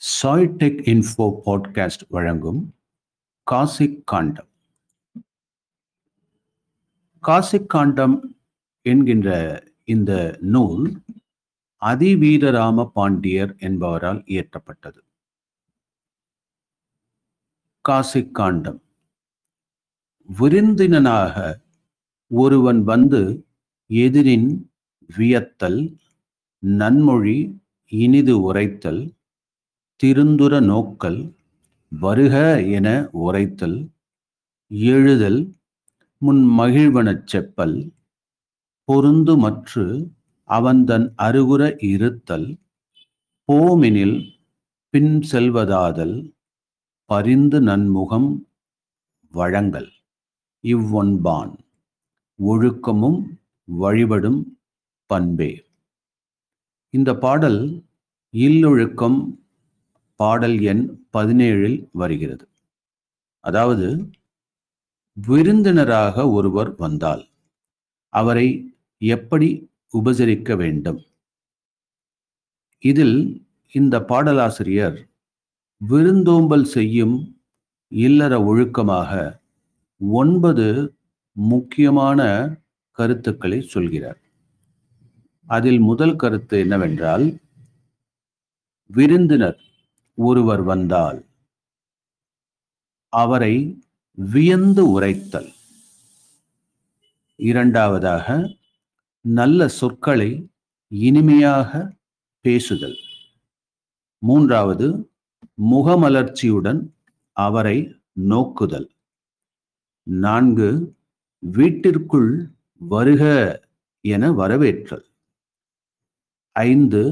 சாய்டெக் info podcast வழங்கும் காசிக் காண்டம். காசிக் காண்டம் என்கின்ற இந்த நூல் அதிவீரராம பாண்டியர் என்பவரால் இயற்றப்பட்டது. காசிக் காண்டம். விருந்தினனாக ஒருவன் வந்து எதிரின் வியத்தல் நன்மொழி இனிது உரைத்தல் திருந்துர நோக்கல் வருக என உரைத்தல் எழுதல் முன் மகிழ்வனச் செப்பல் பொருந்துமற்று அவந்தன் அருகுர இருத்தல் போமெனில் பின் செல்வதாதல் பரிந்து நன்முகம் வழங்கல். இவ்வொன்பான் ஒழுக்கமும் வழிபடும் பண்பே. இந்த பாடல் இல்லொழுக்கம் பாடல் எண் பதினேழில் வருகிறது. அதாவது விருந்தினராக ஒருவர் வந்தால் அவரை எப்படி உபசரிக்க வேண்டும்? இதில் இந்த பாடலாசிரியர் விருந்தோம்பல் செய்யும் இல்லற ஒழுக்கமாக ஒன்பது முக்கியமான கருத்துக்களை சொல்கிறார். அதில் முதல் கருத்து என்னவென்றால் விருந்தினர் ஒருவர் வந்தால் அவரை வியந்து உரைத்தல். இரண்டாவதாக நல்ல சொற்களை இனிமையாக பேசுதல். மூன்றாவது முகமலர்ச்சியுடன் அவரை நோக்குதல். நான்கு வீட்டிற்குள் வருக என வரவேற்றல். ஐந்து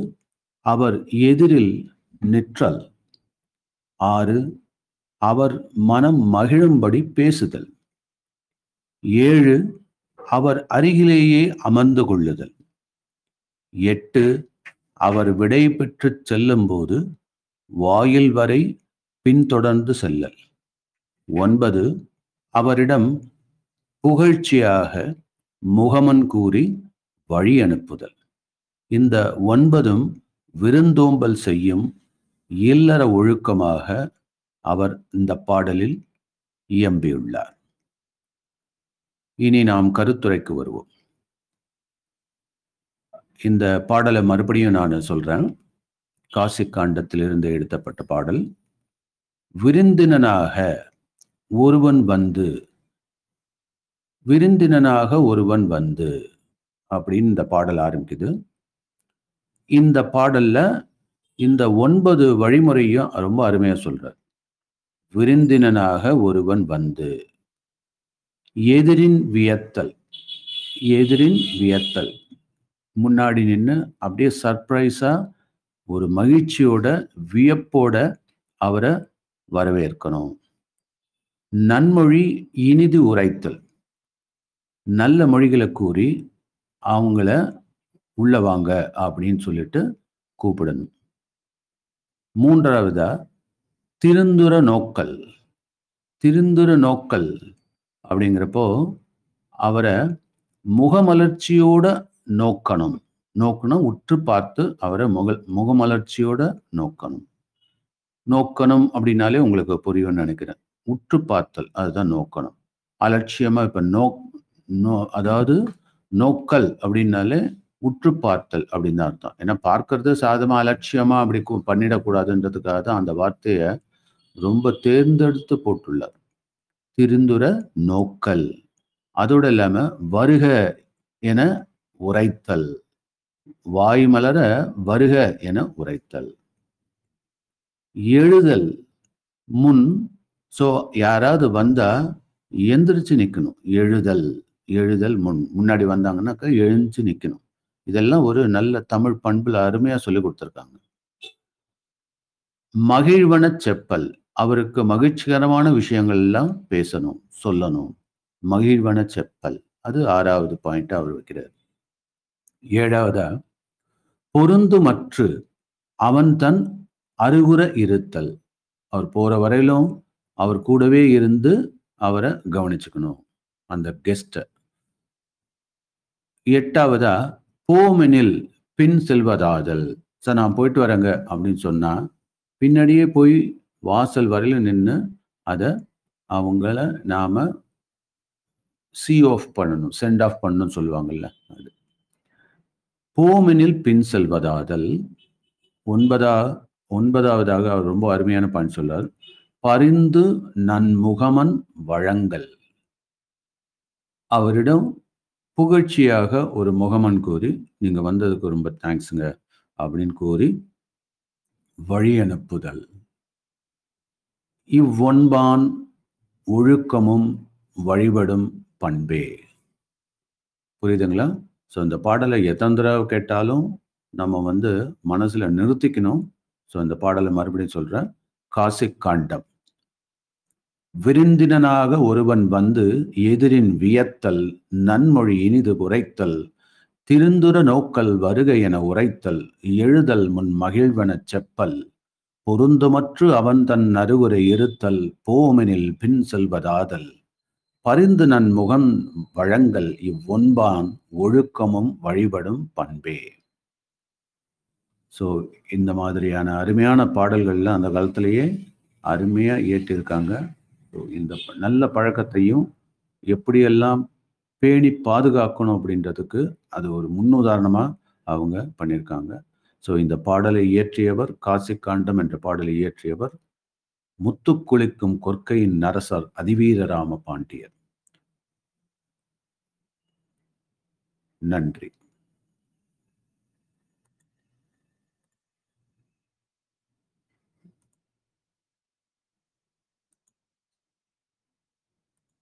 அவர் எதிரில் நிற்றல். ஆறு அவர் மனம் மகிழும்படி பேசுதல். ஏழு அவர் அருகிலேயே அமர்ந்து கொள்ளுதல். எட்டு அவர் விடை பெற்று செல்லும்போது வாயில் வரை பின்தொடர்ந்து செல்லல். ஒன்பது அவரிடம் புகழ்ச்சியாக முகமன் கூறி வழி அனுப்புதல். இந்த ஒன்பதும் விருந்தோம்பல் செய்யும் இல்லற ஒழுக்கமாக அவர் இந்த பாடலில் இயம்பியுள்ளார். இனி நாம் கருத்துரைக்கு வருவோம். இந்த பாடலை மறுபடியும் நான் சொல்றேன். காசி காண்டத்திலிருந்து எடுத்தப்பட்ட பாடல். விருந்தினனாக ஒருவன் வந்து விருந்தினனாக ஒருவன் வந்து அப்படின்னு இந்த பாடல் ஆரம்பிக்குது. இந்த பாடல்ல இந்த ஒன்பது வழிமுறையும் ரொம்ப அருமையாக சொல்றார். விருந்தினனாக ஒருவன் வந்து எதிரின் வியத்தல் எதிரின் வியத்தல். முன்னாடி நின்று அப்படியே சர்ப்ரைஸா ஒரு மகிழ்ச்சியோட வியப்போட அவரை வரவேற்கணும். நன்மொழி இனிது உரைத்தல். நல்ல மொழிகளை கூறி அவங்கள உள்ள வாங்க அப்படின்னு சொல்லிட்டு கூப்பிடணும். மூன்றாவதா? திருந்துர நோக்கல். திருந்துர நோக்கல் அப்படிங்கிறப்போ அவரை முகமலர்ச்சியோட நோக்கணும். நோக்கணும் உற்று பார்த்து அவரை முக முகமலர்ச்சியோட நோக்கணும். நோக்கணும் அப்படின்னாலே உங்களுக்கு புரியும்னு நினைக்கிறேன். உற்று பார்த்தல் அதுதான் நோக்கணும். அலட்சியமாக இப்போ நோ நோ அதாவது நோக்கல் அப்படின்னாலே உற்று பார்த்தல் அப்படின்னு தான் அர்த்தம். ஏன்னா பார்க்கறது சாதமா அலட்சியமா அப்படி பண்ணிடக்கூடாதுன்றதுக்காக தான் அந்த வார்த்தையை ரொம்ப தேர்ந்தெடுத்து போட்டுள்ளார். திருந்துர நோக்கல். அதோட இல்லாம வருக என உரைத்தல். வாய் மலர வருக என உரைத்தல். எழுதல். முன் ஸோ யாராவது வந்தா எந்திரிச்சு நிற்கணும் எழுதல். எழுதல் முன். முன்னாடி வந்தாங்கன்னாக்கா எழுந்து நிற்கணும் இதெல்லாம் ஒரு நல்ல தமிழ் பண்புல அருமையா சொல்லி கொடுத்துருக்காங்க. மகிழ்வன செப்பல். அவருக்கு மகிழ்ச்சிகரமான விஷயங்கள் எல்லாம் பேசணும் சொல்லணும். மகிழ்வன செப்பல். அது ஆறாவது பாயிண்ட் அவர் வைக்கிறார். ஏழாவதா? பொருந்துமற்று அவன் தன் அருகுற இருத்தல். அவர் போற வரையிலும் அவர் கூடவே இருந்து அவரை கவனிச்சுக்கணும். அந்த கெஸ்ட எட்டாவதா? போமெனில் பின் செல்வதாதல். சார் நான் போயிட்டு வரேங்க அப்படின்னு சொன்னால் பின்னாடியே போய் வாசல் வரையில் நின்று அதை அவங்கள நாம சி ஆஃப் பண்ணணும் சென்ட் ஆஃப் பண்ணணும்னு சொல்லுவாங்கல்ல அது. போமெனில் பின் செல்வதாதல். ஒன்பதா ஒன்பதாவதாக அவர் ரொம்ப அருமையான பாயிண்ட் சொல்லார் பரிந்து நன்முகமன் வழங்கல். அவரிடம் புகழ்ச்சியாக ஒரு முகமன் கூறி நீங்கள் வந்ததுக்கு ரொம்ப தேங்க்ஸுங்க அப்படின்னு கூறி வழி அனுப்புதல். இவ்வொன்பான் ஒழுக்கமும் வழிபடும் பண்பே. புரியுதுங்களா? ஸோ இந்த பாடலை எத்தனை தடவை கேட்டாலும் நம்ம வந்து மனசில் நிறுத்திக்கணும். ஸோ இந்த பாடலை மறுபடியும் சொல்கிறேன் காசிக் காண்டம். விருந்தினனாக ஒருவன் வந்து எதிரின் வியத்தல் நன்மொழி இனிது உரைத்தல் திருந்துர நோக்கல் வருகை என உரைத்தல் எழுதல் முன் மகிழ்வெனச் செப்பல் பொருந்துமற்று அவன் தன் அறிவுரை இருத்தல் போமெனில் பின் செல்வதாதல். பரிந்து நன் முகம் வழங்கல் இவ்வொன்பான் ஒழுக்கமும் வழிபடும் பண்பே. ஸோ இந்த மாதிரியான அருமையான பாடல்கள்லாம் அந்த காலத்திலேயே அருமையாக இயற்றியிருக்காங்க இந்த நல்ல பழக்கத்தையும் எப்படியெல்லாம் பேணி பாதுகாக்கணும் அப்படின்றதுக்கு அது ஒரு முன்னுதாரணமாக அவங்க பண்ணியிருக்காங்க. ஸோ இந்த பாடலை இயற்றியவர் காசிக்காண்டம் என்ற பாடலை இயற்றியவர் முத்துக்குளிக்கும் கொற்கையின் நரசர் அதிவீரராம பாண்டியர். நன்றி.